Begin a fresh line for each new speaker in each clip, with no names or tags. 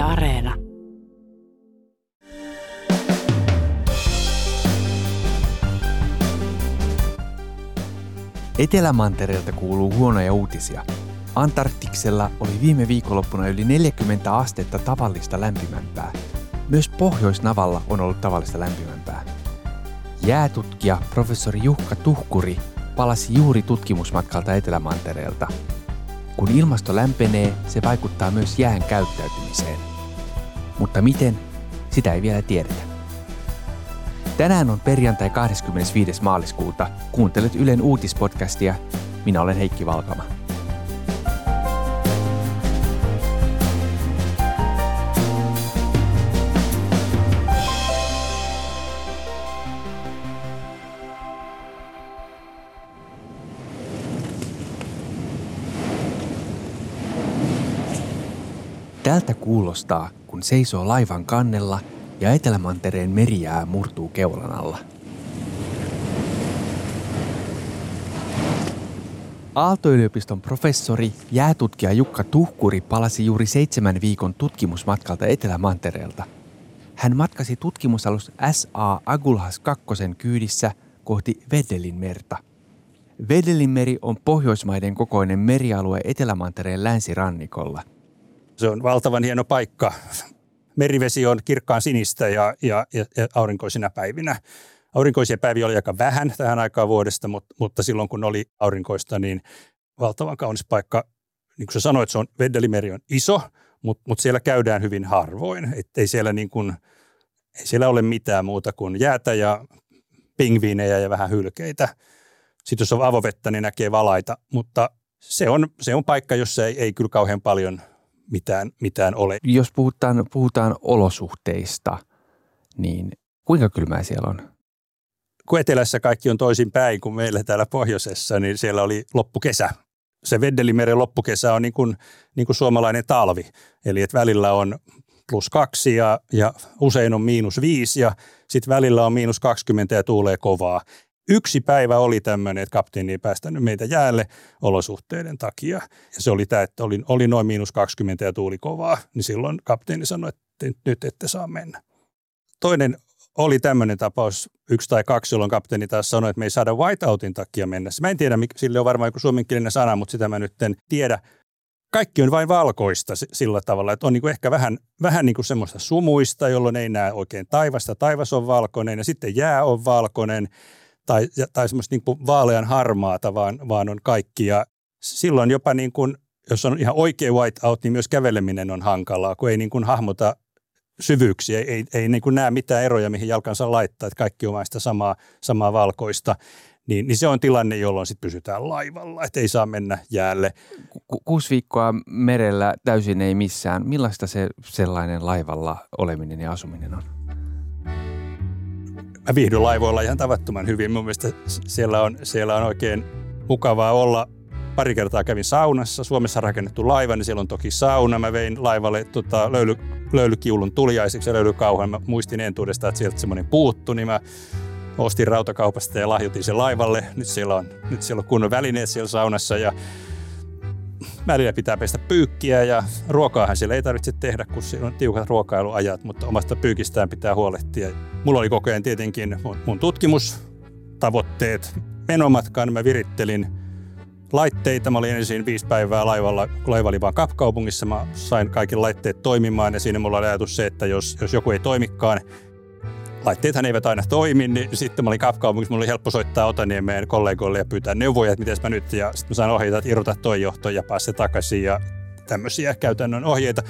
Areena.
Etelämantereelta kuuluu huonoja uutisia. Antarktiksella oli viime viikonloppuna yli 40 astetta tavallista lämpimämpää. Myös Pohjoisnavalla on ollut tavallista lämpimämpää. Jäätutkija professori Jukka Tuhkuri palasi juuri tutkimusmatkalta Etelämantereelta. Kun ilmasto lämpenee, se vaikuttaa myös jään käyttäytymiseen. Mutta miten? Sitä ei vielä tiedetä. Tänään on perjantai 25. maaliskuuta. Kuuntelet Ylen uutispodcastia. Minä olen Heikki Valkama. Tältä kuulostaa, kun seisoo laivan kannella ja Etelämantereen merijää murtuu keulan alla. Aalto-yliopiston professori, jäätutkija Jukka Tuhkuri palasi juuri seitsemän viikon tutkimusmatkalta Etelämantereelta. Hän matkasi tutkimusalus SA Agulhas 2 kyydissä kohti Vedelin merta. Vedelin meri on Pohjoismaiden kokoinen merialue Etelämantereen länsirannikolla.
Se on valtavan hieno paikka merivesi on kirkkaan sinistä ja, ja, ja, aurinkoisina päivinä. Aurinkoisia päiviä oli aika vähän tähän aikaan vuodesta, mutta, mutta silloin kun oli aurinkoista, niin valtavan kaunis paikka. Niin kuin sä sanoit, se on, Veddelimeri on iso, mutta, mutta siellä käydään hyvin harvoin. Että ei siellä, niin kuin, ei siellä ole mitään muuta kuin jäätä ja pingviinejä ja vähän hylkeitä. Sitten jos on avovettä, niin näkee valaita, mutta se on, se on paikka, jossa ei, ei kyllä kauhean paljon mitään, mitään ole.
Jos puhutaan, puhutaan olosuhteista, niin kuinka kylmää siellä on?
Kun etelässä kaikki on toisin päin kuin meillä täällä pohjoisessa, niin siellä oli loppukesä. Se Veddelimeren loppukesä on niin kuin, niin kuin suomalainen talvi. Eli että välillä on plus kaksi ja, ja usein on miinus viisi ja sitten välillä on miinus 20 ja tuulee kovaa. Yksi päivä oli tämmöinen, että kapteeni ei päästänyt meitä jäälle olosuhteiden takia. Ja se oli tämä, että oli, oli noin miinus 20 ja tuuli kovaa, niin silloin kapteeni sanoi, että nyt ette saa mennä. Toinen oli tämmöinen tapaus, yksi tai kaksi, jolloin kapteeni taas sanoi, että me ei saada whiteoutin takia mennä. Mä en tiedä, sille on varmaan joku suomenkielinen sana, mutta sitä mä nyt en tiedä. Kaikki on vain valkoista sillä tavalla, että on niin kuin ehkä vähän, vähän niin kuin semmoista sumuista, jolloin ei näe oikein taivasta. Taivas on valkoinen ja sitten jää on valkoinen tai, tai semmoista niin kuin vaalean harmaata, vaan, vaan on kaikki. Ja silloin jopa niin kuin, jos on ihan oikea whiteout, niin myös käveleminen on hankalaa, kun ei niin kuin hahmota syvyyksiä, ei, ei, niin kuin näe mitään eroja, mihin jalkansa laittaa, että kaikki on sitä samaa, samaa valkoista. Niin, niin se on tilanne, jolloin sitten pysytään laivalla, että ei saa mennä jäälle.
Ku, kuusi viikkoa merellä täysin ei missään. Millaista se sellainen laivalla oleminen ja asuminen on?
Mä viihdyn laivoilla ihan tavattoman hyvin. Mun mielestä siellä on, siellä on oikein mukavaa olla. Pari kertaa kävin saunassa. Suomessa rakennettu laiva, niin siellä on toki sauna. Mä vein laivalle tota, löyly, löylykiulun tuliaiseksi ja löylykauhan. Mä muistin entuudesta, että sieltä semmoinen puuttu, niin mä ostin rautakaupasta ja lahjoitin sen laivalle. Nyt siellä on, nyt siellä on kunnon välineet siellä saunassa ja välillä pitää pestä pyykkiä ja ruokaahan siellä ei tarvitse tehdä, kun siellä on tiukat ruokailuajat, mutta omasta pyykistään pitää huolehtia. Mulla oli koko ajan tietenkin mun tutkimustavoitteet menomatkaan. Mä virittelin laitteita. Mä olin ensin viisi päivää laivalla, kun laiva oli vaan kapkaupungissa. Mä sain kaikki laitteet toimimaan ja siinä mulla oli ajatus se, että jos, jos joku ei toimikaan, laitteethan eivät aina toimi, niin sitten mä olin kapkaupungissa, mulla oli helppo soittaa Otaniemeen kollegoille ja pyytää neuvoja, että miten mä nyt, ja sitten mä sain ohjeita, että irrota toi johto ja pääse takaisin ja tämmöisiä käytännön ohjeita.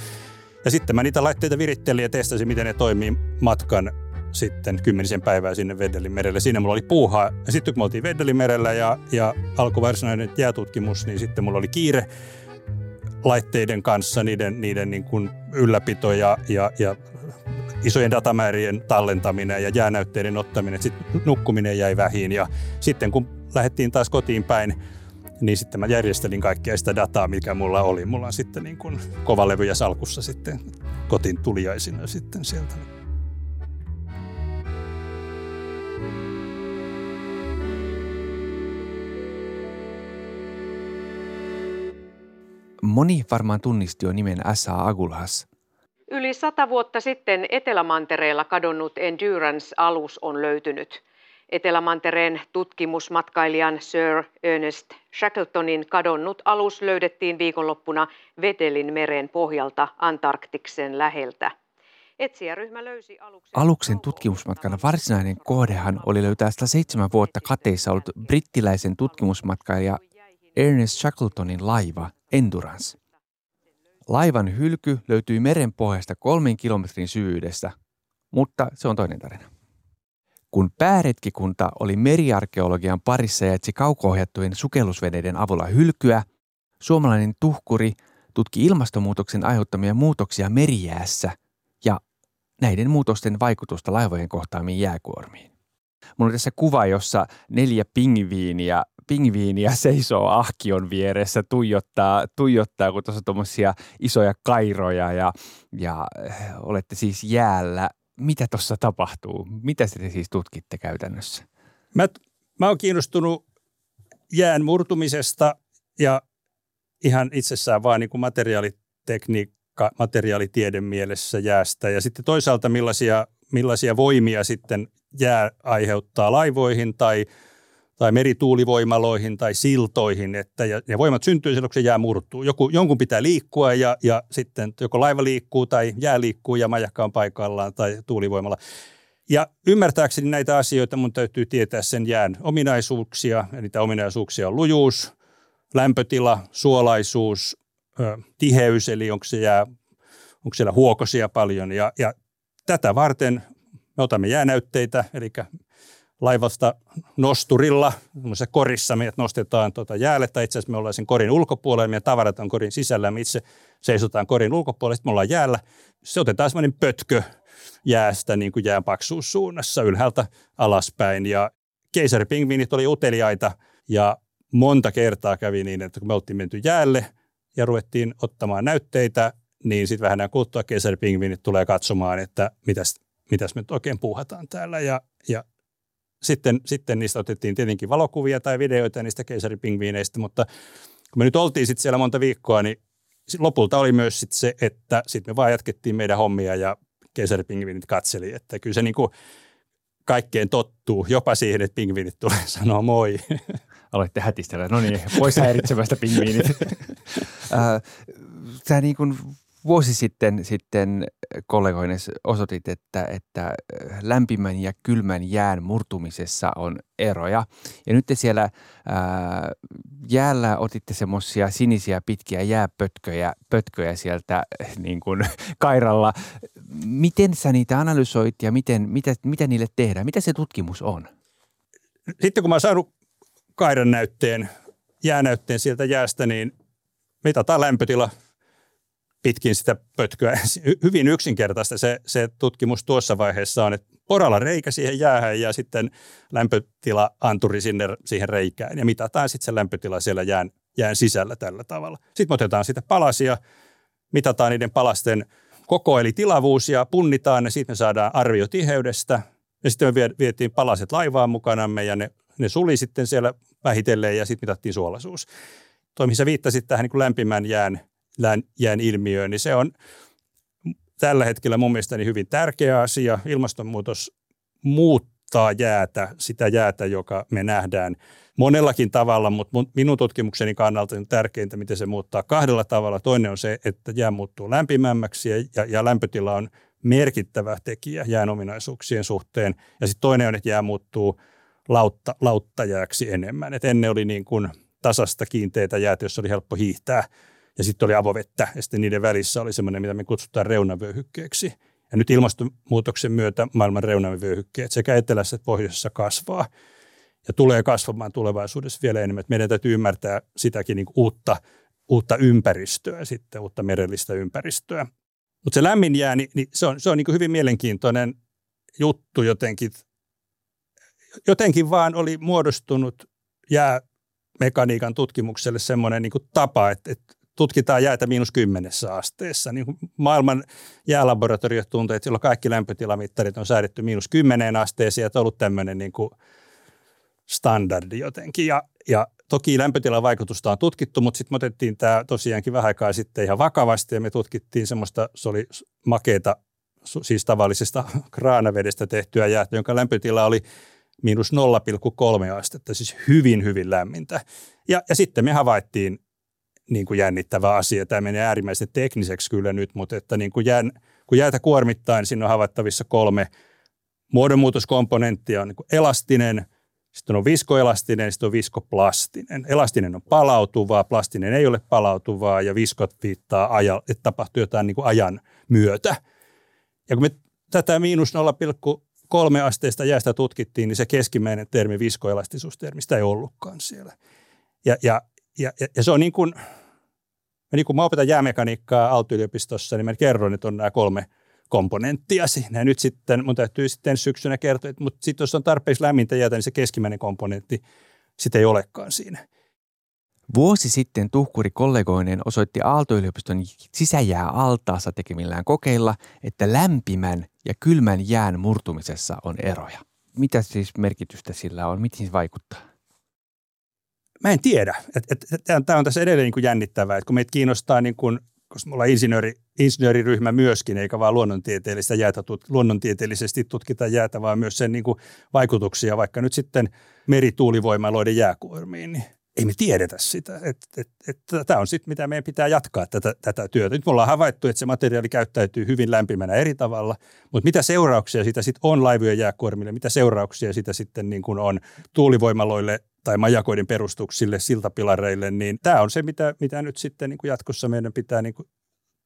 Ja sitten mä niitä laitteita virittelin ja testasin, miten ne toimii matkan sitten kymmenisen päivää sinne Veddelin merelle. Siinä mulla oli puuhaa. Ja sitten kun me oltiin Veddelin merellä ja, ja alkoi varsinainen jäätutkimus, niin sitten mulla oli kiire laitteiden kanssa, niiden, niiden niin kuin ylläpito ja, ja, ja isojen datamäärien tallentaminen ja jäänäytteiden ottaminen. Sitten nukkuminen jäi vähin ja sitten kun lähdettiin taas kotiin päin, niin sitten mä järjestelin kaikkea sitä dataa, mikä mulla oli. Mulla on sitten niin kuin kovalevyjä salkussa sitten kotiin tuliaisina sitten sieltä.
Moni varmaan tunnisti jo nimen S.A. Agulhas.
Yli sata vuotta sitten Etelämantereella kadonnut Endurance-alus on löytynyt. Etelämantereen tutkimusmatkailijan Sir Ernest Shackletonin kadonnut alus löydettiin viikonloppuna Vetelin meren pohjalta Antarktiksen läheltä.
Etsijäryhmä löysi aluksen, aluksen tutkimusmatkan varsinainen kohdehan oli löytää 107 vuotta kateissa ollut brittiläisen tutkimusmatkailija Ernest Shackletonin laiva Endurance. Laivan hylky löytyi meren pohjasta kolmen kilometrin syvyydestä, mutta se on toinen tarina. Kun pääretkikunta oli meriarkeologian parissa ja etsi kauko-ohjattujen sukellusveneiden avulla hylkyä, suomalainen tuhkuri tutki ilmastonmuutoksen aiheuttamia muutoksia merijäässä näiden muutosten vaikutusta laivojen kohtaamiin jääkuormiin. Mulla on tässä kuva, jossa neljä pingviiniä, pingviiniä seisoo ahkion vieressä, tuijottaa, tuijottaa kun tuossa on tuommoisia isoja kairoja ja, ja äh, olette siis jäällä mitä tuossa tapahtuu? Mitä te siis tutkitte käytännössä?
Mä, mä oon kiinnostunut jään murtumisesta ja ihan itsessään vaan niin kuin materiaalitekniikka, materiaalitieden mielessä jäästä. Ja sitten toisaalta millaisia, millaisia voimia sitten jää aiheuttaa laivoihin tai – tai merituulivoimaloihin tai siltoihin, että ja, ja voimat syntyy silloin, kun se jää murtuu. Joku, jonkun pitää liikkua ja, ja sitten joko laiva liikkuu tai jää liikkuu ja majakka on paikallaan tai tuulivoimalla. Ja ymmärtääkseni näitä asioita mun täytyy tietää sen jään ominaisuuksia. Ja niitä ominaisuuksia on lujuus, lämpötila, suolaisuus, ö, tiheys, eli onko, se jää, onko siellä huokosia paljon. Ja, ja tätä varten me otamme jäänäytteitä, eli laivasta nosturilla, korissa meidät nostetaan tuota jäälle, tai itse asiassa me ollaan sen korin ulkopuolella, meidän tavarat on korin sisällä, me itse seisotaan korin ulkopuolella, sitten me ollaan jäällä. Se otetaan semmoinen pötkö jäästä niin kuin jään paksuussuunnassa ylhäältä alaspäin, ja keisaripingviinit oli uteliaita, ja monta kertaa kävi niin, että kun me oltiin menty jäälle ja ruvettiin ottamaan näytteitä, niin sitten vähän kuluttua keisaripingviinit tulee katsomaan, että mitäs, mitäs me nyt oikein puuhataan täällä. Ja, ja sitten, sitten niistä otettiin tietenkin valokuvia tai videoita niistä keisaripingviineistä, mutta kun me nyt oltiin sitten siellä monta viikkoa, niin lopulta oli myös sit se, että sitten me vaan jatkettiin meidän hommia ja keisaripingviinit katseli, että kyllä se niin kuin kaikkeen tottuu, jopa siihen, että pingviinit tulee sanoa moi.
Aloitte hätistellä, no niin, pois häiritsemästä pingviinit. Tämä niin kuin vuosi sitten, sitten kollegoinen osoitit, että, että äh, lämpimän ja kylmän jään murtumisessa on eroja. Ja nyt te siellä ää, äh, jäällä otitte semmoisia sinisiä pitkiä jääpötköjä pötköjä sieltä äh, niin kuin kairalla. Miten sä niitä analysoit ja miten, mitä, mitä niille tehdään? Mitä se tutkimus on?
Sitten kun mä oon saanut kairan näytteen, jäänäytteen sieltä jäästä, niin mitataan lämpötila – pitkin sitä pötköä. Hyvin yksinkertaista se, se tutkimus tuossa vaiheessa on, että poralla reikä siihen jäähän ja sitten lämpötila anturi sinne siihen reikään ja mitataan sitten se lämpötila siellä jään, jään sisällä tällä tavalla. Sitten otetaan sitä palasia, mitataan niiden palasten koko eli tilavuus ja punnitaan ne, sitten me saadaan arvio tiheydestä ja sitten me vietiin palaset laivaan mukanamme ja ne, ne suli sitten siellä vähitellen ja sitten mitattiin suolaisuus. Toi, missä viittasit tähän niin kuin lämpimän jään jään ilmiöön, niin se on tällä hetkellä mun mielestäni hyvin tärkeä asia. Ilmastonmuutos muuttaa jäätä, sitä jäätä, joka me nähdään monellakin tavalla, mutta minun tutkimukseni kannalta on tärkeintä, miten se muuttaa kahdella tavalla. Toinen on se, että jää muuttuu lämpimämmäksi ja, ja lämpötila on merkittävä tekijä jään ominaisuuksien suhteen. Ja sitten toinen on, että jää muuttuu lautta, lauttajääksi enemmän. Et ennen oli niin kuin tasasta kiinteitä jäät, jossa oli helppo hiihtää – ja sitten oli avovettä ja sitten niiden välissä oli semmoinen, mitä me kutsutaan reunavyöhykkeeksi. Ja nyt ilmastonmuutoksen myötä maailman reunavyöhykkeet sekä etelässä että pohjoisessa kasvaa ja tulee kasvamaan tulevaisuudessa vielä enemmän. Meidän täytyy ymmärtää sitäkin niin uutta, uutta ympäristöä, sitten uutta merellistä ympäristöä. Mutta se lämmin jää, niin, niin se on, se on niin hyvin mielenkiintoinen juttu jotenkin. Jotenkin vaan oli muodostunut jäämekaniikan tutkimukselle semmoinen niin tapa, että, että tutkitaan jäätä miinus kymmenessä asteessa. Niin maailman jäälaboratoriot tuntuu, että silloin kaikki lämpötilamittarit on säädetty miinus kymmeneen asteeseen, ja on ollut tämmöinen niin kuin standardi jotenkin. Ja, ja toki lämpötilan vaikutusta on tutkittu, mutta sitten me otettiin tämä tosiaankin vähän aikaa sitten ihan vakavasti ja me tutkittiin semmoista, se oli makeeta, siis tavallisesta kraanavedestä tehtyä jäätä, jonka lämpötila oli miinus 0,3 astetta, siis hyvin, hyvin lämmintä. Ja, ja sitten me havaittiin niin kuin jännittävä asia. Tämä menee äärimmäisen tekniseksi kyllä nyt, mutta että niin kuin jään, kun jäätä kuormittaa, niin siinä on havaittavissa kolme muodonmuutoskomponenttia. On niin kuin elastinen, sitten on viskoelastinen, sitten on viskoplastinen. Elastinen on palautuvaa, plastinen ei ole palautuvaa ja viskot viittaa, aja, että tapahtuu jotain niin kuin ajan myötä. Ja kun me tätä miinus 0,3 asteista jäästä tutkittiin, niin se keskimmäinen termi viskoelastisuustermistä ei ollutkaan siellä. Ja, ja, ja, ja se on niin kuin, niin kuin mä opetan jäämekaniikkaa Aalto-yliopistossa, niin mä kerron, että on nämä kolme komponenttia siinä. Ja nyt sitten mun täytyy sitten syksynä kertoa, että mutta sitten jos on tarpeeksi lämmintä jäätä, niin se keskimmäinen komponentti sitten ei olekaan siinä.
Vuosi sitten Tuhkuri kollegoinen osoitti Aalto-yliopiston sisäjää altaassa tekemillään kokeilla, että lämpimän ja kylmän jään murtumisessa on eroja. Mitä siis merkitystä sillä on? Miten se vaikuttaa?
Mä en tiedä. Tämä on tässä edelleen niin jännittävää, että kun meitä kiinnostaa, niin kuin, koska me ollaan insinööri, insinööriryhmä myöskin, eikä vaan luonnontieteellistä jäätä, luonnontieteellisesti tutkita jäätä, vaan myös sen niin vaikutuksia vaikka nyt sitten merituulivoimaloiden jääkuormiin, niin ei me tiedetä sitä. Tämä on sitten, mitä meidän pitää jatkaa tätä, tätä työtä. Nyt me ollaan havaittu, että se materiaali käyttäytyy hyvin lämpimänä eri tavalla, mutta mitä seurauksia sitä sitten on laivojen jääkuormille, mitä seurauksia sitä sitten niin kuin on tuulivoimaloille tai majakoiden perustuksille, siltapilareille, niin tämä on se, mitä, mitä nyt sitten niin kuin jatkossa meidän pitää niin kuin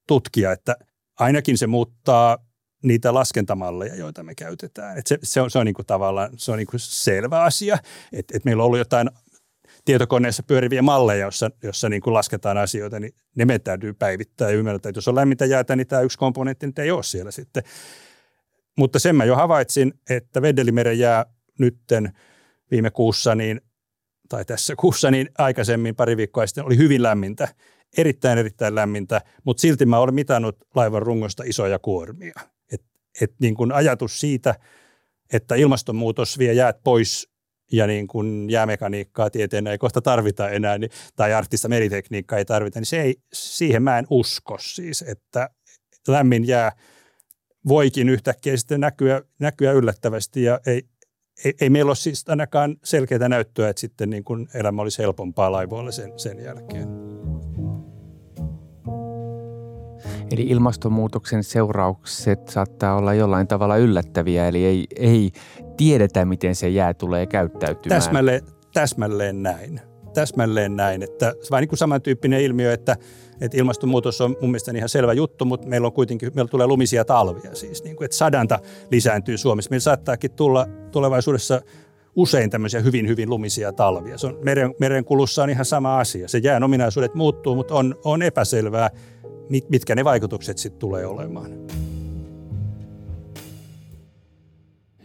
tutkia, että ainakin se muuttaa niitä laskentamalleja, joita me käytetään. Et se, se on, se on niin kuin tavallaan se on niin kuin selvä asia, että et meillä on ollut jotain tietokoneessa pyöriviä malleja, jossa, jossa niin kuin lasketaan asioita, niin ne me täytyy päivittää ja ymmärtää, että jos on lämmintä jäätä, niin tämä yksi komponentti nyt ei ole siellä sitten. Mutta sen mä jo havaitsin, että Vedelimeren jää nytten viime kuussa, niin tai tässä kuussa, niin aikaisemmin pari viikkoa sitten oli hyvin lämmintä, erittäin erittäin lämmintä, mutta silti mä olen mitannut laivan rungosta isoja kuormia. Et, et niin kuin ajatus siitä, että ilmastonmuutos vie jäät pois ja niin kuin jäämekaniikkaa kohta tarvita enää, niin, tai arktista meritekniikkaa ei tarvita, niin se ei, siihen mä en usko siis, että lämmin jää voikin yhtäkkiä sitten näkyä, näkyä yllättävästi ja ei, ei, ei meillä ole siis ainakaan selkeää näyttöä, että sitten niin kuin elämä olisi helpompaa laivoilla sen, sen jälkeen.
Eli ilmastonmuutoksen seuraukset saattaa olla jollain tavalla yllättäviä, eli ei, ei tiedetä, miten se jää tulee käyttäytymään.
Täsmälleen, täsmälleen näin. Täsmälleen näin. Että on niin kuin samantyyppinen ilmiö, että, että ilmastonmuutos on mun mielestä ihan selvä juttu, mutta meillä on kuitenkin, meillä tulee lumisia talvia siis, niin kuin, että sadanta lisääntyy Suomessa. Meillä saattaakin tulla tulevaisuudessa usein tämmöisiä hyvin, hyvin lumisia talvia. Se on meren, meren kulussa on ihan sama asia. Se jään ominaisuudet muuttuu, mutta on, on epäselvää, mitkä ne vaikutukset sitten tulee olemaan.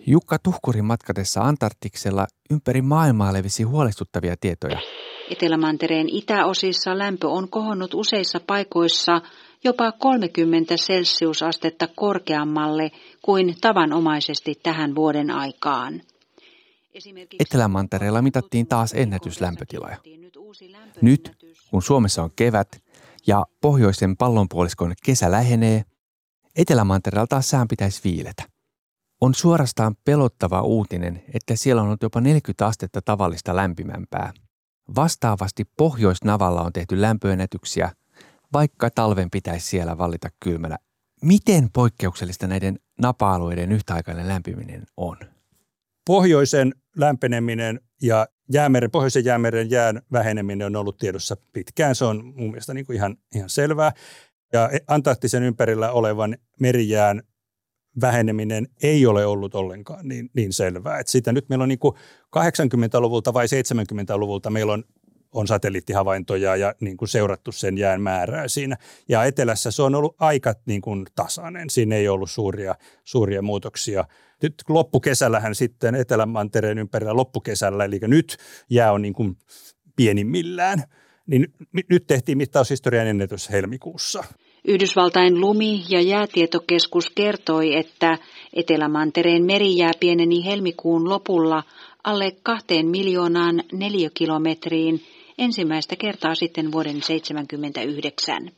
Jukka Tuhkurin matkatessa Antarktiksella ympäri maailmaa levisi huolestuttavia tietoja.
Etelämantereen itäosissa lämpö on kohonnut useissa paikoissa jopa 30 celsiusastetta korkeammalle kuin tavanomaisesti tähän vuoden aikaan.
Etelämantereella mitattiin taas ennätyslämpötiloja. Nyt, kun Suomessa on kevät ja pohjoisen pallonpuoliskon kesä lähenee, Etelämantereella taas sään pitäisi viiletä. On suorastaan pelottava uutinen, että siellä on ollut jopa 40 astetta tavallista lämpimämpää. Vastaavasti Pohjoisnavalla on tehty lämpöennätyksiä, vaikka talven pitäisi siellä vallita kylmänä. Miten poikkeuksellista näiden napa-alueiden yhtäaikainen lämpiminen on?
Pohjoisen lämpeneminen ja jäämeren, pohjoisen jäämeren jään väheneminen on ollut tiedossa pitkään. Se on mun mielestä niin kuin ihan, ihan selvää. Ja Antarktisen ympärillä olevan merijään väheneminen ei ole ollut ollenkaan niin, niin selvää. Että sitä nyt meillä on niin kuin 80-luvulta vai 70-luvulta meillä on, on satelliittihavaintoja ja niin kuin seurattu sen jään määrää siinä. Ja etelässä se on ollut aika niin kuin tasainen. Siinä ei ollut suuria, suuria muutoksia. Nyt loppukesällähän sitten Etelämantereen ympärillä loppukesällä, eli nyt jää on niin kuin pienimmillään. Niin nyt tehtiin mittaushistorian ennätys helmikuussa.
Yhdysvaltain lumi- ja jäätietokeskus kertoi, että Etelämantereen merijää pieneni helmikuun lopulla alle kahteen miljoonaan neliökilometriin ensimmäistä kertaa sitten vuoden 1979.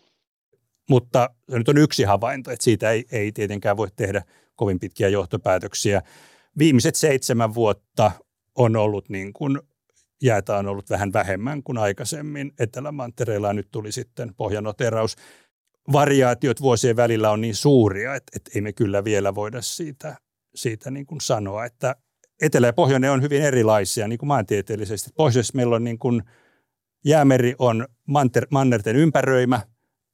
Mutta se nyt on yksi havainto, että siitä ei, ei tietenkään voi tehdä kovin pitkiä johtopäätöksiä. Viimeiset seitsemän vuotta on ollut niin kuin jäätä on ollut vähän vähemmän kuin aikaisemmin. Etelämantereella nyt tuli sitten pohjanoteraus. Variaatiot vuosien välillä on niin suuria, että, että ei me kyllä vielä voida siitä, siitä niin kuin sanoa, että etelä ja pohjoinen on hyvin erilaisia niin kuin maantieteellisesti. Pohjoisessa meillä on niin kuin jäämeri on manter, mannerten ympäröimä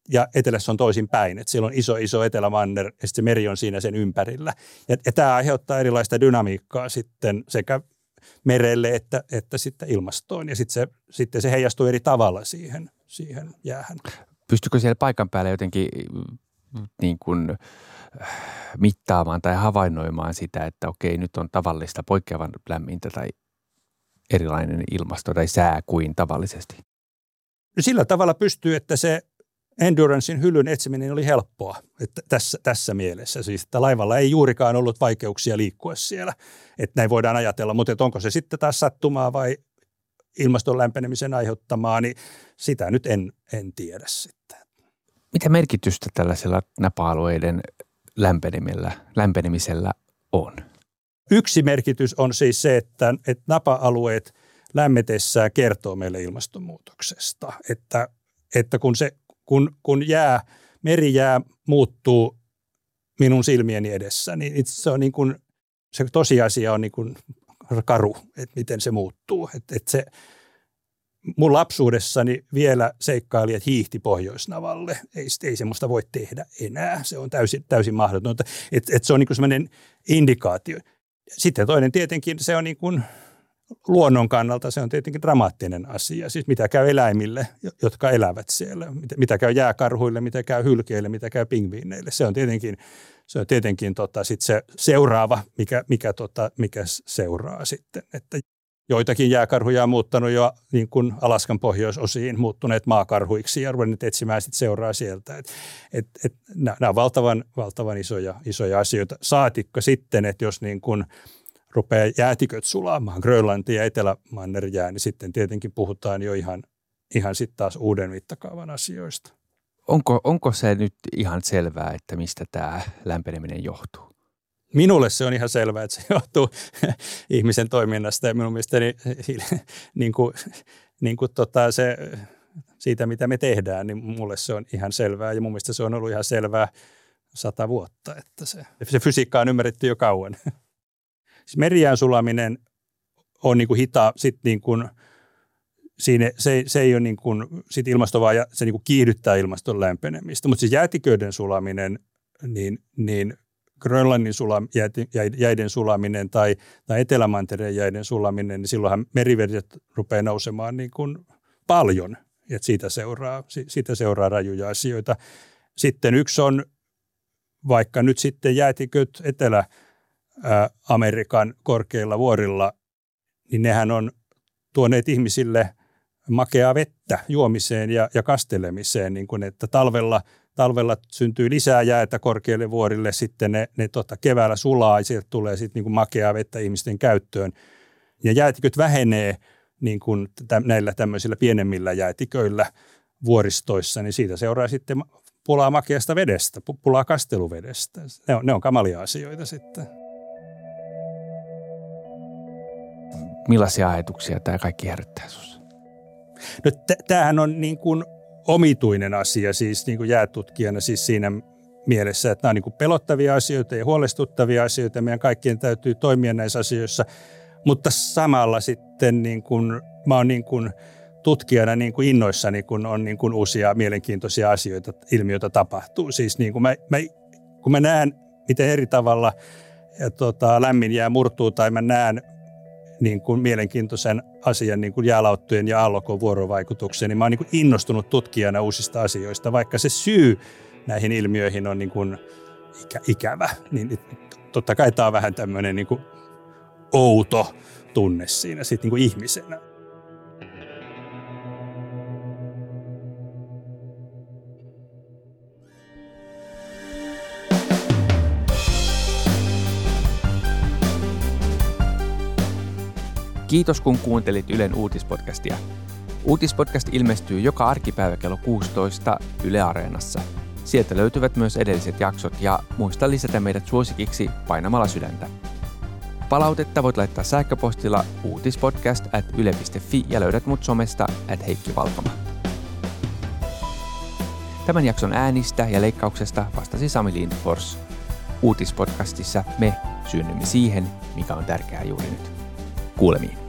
ja etelässä on toisin päin. Että siellä on iso, iso etelämanner ja sitten meri on siinä sen ympärillä. Ja, ja tämä aiheuttaa erilaista dynamiikkaa sitten sekä merelle että, että sitten ilmastoon. Ja sitten se, sitten se heijastuu eri tavalla siihen, siihen jäähän.
Pystykö siellä paikan päällä jotenkin niin kuin, mittaamaan tai havainnoimaan sitä, että okei, nyt on tavallista poikkeavan lämmintä tai erilainen ilmasto tai sää kuin tavallisesti?
No sillä tavalla pystyy, että se Endurancein hyllyn etsiminen oli helppoa että tässä, tässä mielessä. Siis, että laivalla ei juurikaan ollut vaikeuksia liikkua siellä. Että näin voidaan ajatella, mutta että onko se sitten taas sattumaa vai ilmaston lämpenemisen aiheuttamaa, niin sitä nyt en, en tiedä sitten.
Mitä merkitystä tällaisella napa-alueiden lämpenemisellä, lämpenemisellä on?
Yksi merkitys on siis se, että, että napa-alueet lämmetessään kertoo meille ilmastonmuutoksesta. Että, että kun se kun, kun jää, merijää muuttuu minun silmieni edessä, niin itse se on niin kuin, se tosiasia on niin kuin karu, että miten se muuttuu. Että, että se, mun lapsuudessani vielä seikkailijat hiihti Pohjoisnavalle. Ei, ei semmoista voi tehdä enää. Se on täysin, täysin mahdotonta. Että, että se on niin semmoinen indikaatio. Sitten toinen tietenkin, se on niin kuin luonnon kannalta se on tietenkin dramaattinen asia. Siis mitä käy eläimille, jotka elävät siellä, mitä, käy jääkarhuille, mitä käy hylkeille, mitä käy pingviineille. Se on tietenkin, se, on tietenkin tota, sit se seuraava, mikä, mikä, tota, mikä seuraa sitten. Että joitakin jääkarhuja on muuttanut jo niin kuin Alaskan pohjoisosiin, muuttuneet maakarhuiksi ja ruvenneet etsimään sitten seuraa sieltä. Et, et, et, nämä on valtavan, valtavan isoja, isoja asioita. Saatikko sitten, että jos niin kuin – rupeaa jäätiköt sulaamaan, Grönlanti ja Etelämanner jää, niin sitten tietenkin puhutaan jo ihan, ihan sitten taas uuden mittakaavan asioista.
Onko, onko se nyt ihan selvää, että mistä tämä lämpeneminen johtuu?
Minulle se on ihan selvää, että se johtuu ihmisen toiminnasta ja minun mielestäni niin kuin, niin kuin tota se, siitä, mitä me tehdään, niin mulle se on ihan selvää ja mun mielestä se on ollut ihan selvää sata vuotta, että se, se fysiikka on ymmärretty jo kauan. Siis merijään sulaminen on niin kuin hita, sit niin kuin, siinä, se, se ei ole niin kuin, sit ilmasto vaan, se niin kuin kiihdyttää ilmaston lämpenemistä. Mutta siis jäätiköiden sulaminen, niin, niin Grönlannin sula, jäiden sulaminen tai, tai Etelämantereen jäiden sulaminen, niin silloinhan merivedet rupeaa nousemaan niin kuin paljon. Ja siitä seuraa, siitä seuraa rajuja asioita. Sitten yksi on vaikka nyt sitten jäätiköt Etelä- Amerikan korkeilla vuorilla, niin nehän on tuoneet ihmisille makeaa vettä juomiseen ja, ja kastelemiseen, niin kuin että talvella, talvella syntyy lisää jäätä korkeille vuorille, sitten ne, ne tota, keväällä sulaa ja sieltä tulee sitten niin kuin makeaa vettä ihmisten käyttöön. Ja jäätiköt vähenee niin kuin tä, näillä tämmöisillä pienemmillä jäätiköillä vuoristoissa, niin siitä seuraa sitten pulaa makeasta vedestä, pulaa kasteluvedestä. Ne on, ne on kamalia asioita sitten.
millaisia ajatuksia tämä kaikki herättää sinussa?
No t- tämähän on niin kuin omituinen asia siis niin kuin jäätutkijana siis siinä mielessä, että nämä on niin kuin pelottavia asioita ja huolestuttavia asioita. Meidän kaikkien täytyy toimia näissä asioissa, mutta samalla sitten niin kuin, mä oon niin kuin tutkijana niin kuin innoissani, kun on niin kuin uusia mielenkiintoisia asioita, ilmiöitä tapahtuu. Siis niin kuin mä, mä, kun mä näen, miten eri tavalla ja tota, lämmin jää murtuu tai mä näen niin kuin mielenkiintoisen asian niin kuin jäälauttojen ja aallokon vuorovaikutukseen, niin mä oon niin kuin innostunut tutkijana uusista asioista, vaikka se syy näihin ilmiöihin on niin kuin ikä, ikävä. Niin totta kai tämä on vähän tämmöinen niin kuin outo tunne siinä sit niin kuin ihmisenä.
Kiitos kun kuuntelit Ylen uutispodcastia. Uutispodcast ilmestyy joka arkipäivä kello 16 Yle Areenassa. Sieltä löytyvät myös edelliset jaksot ja muista lisätä meidät suosikiksi painamalla sydäntä. Palautetta voit laittaa sähköpostilla uutispodcast at yle.fi ja löydät mut somesta at Heikki Valkama. Tämän jakson äänistä ja leikkauksesta vastasi Sami Lindfors. Uutispodcastissa me synnymme siihen, mikä on tärkeää juuri nyt. Kuulemiin.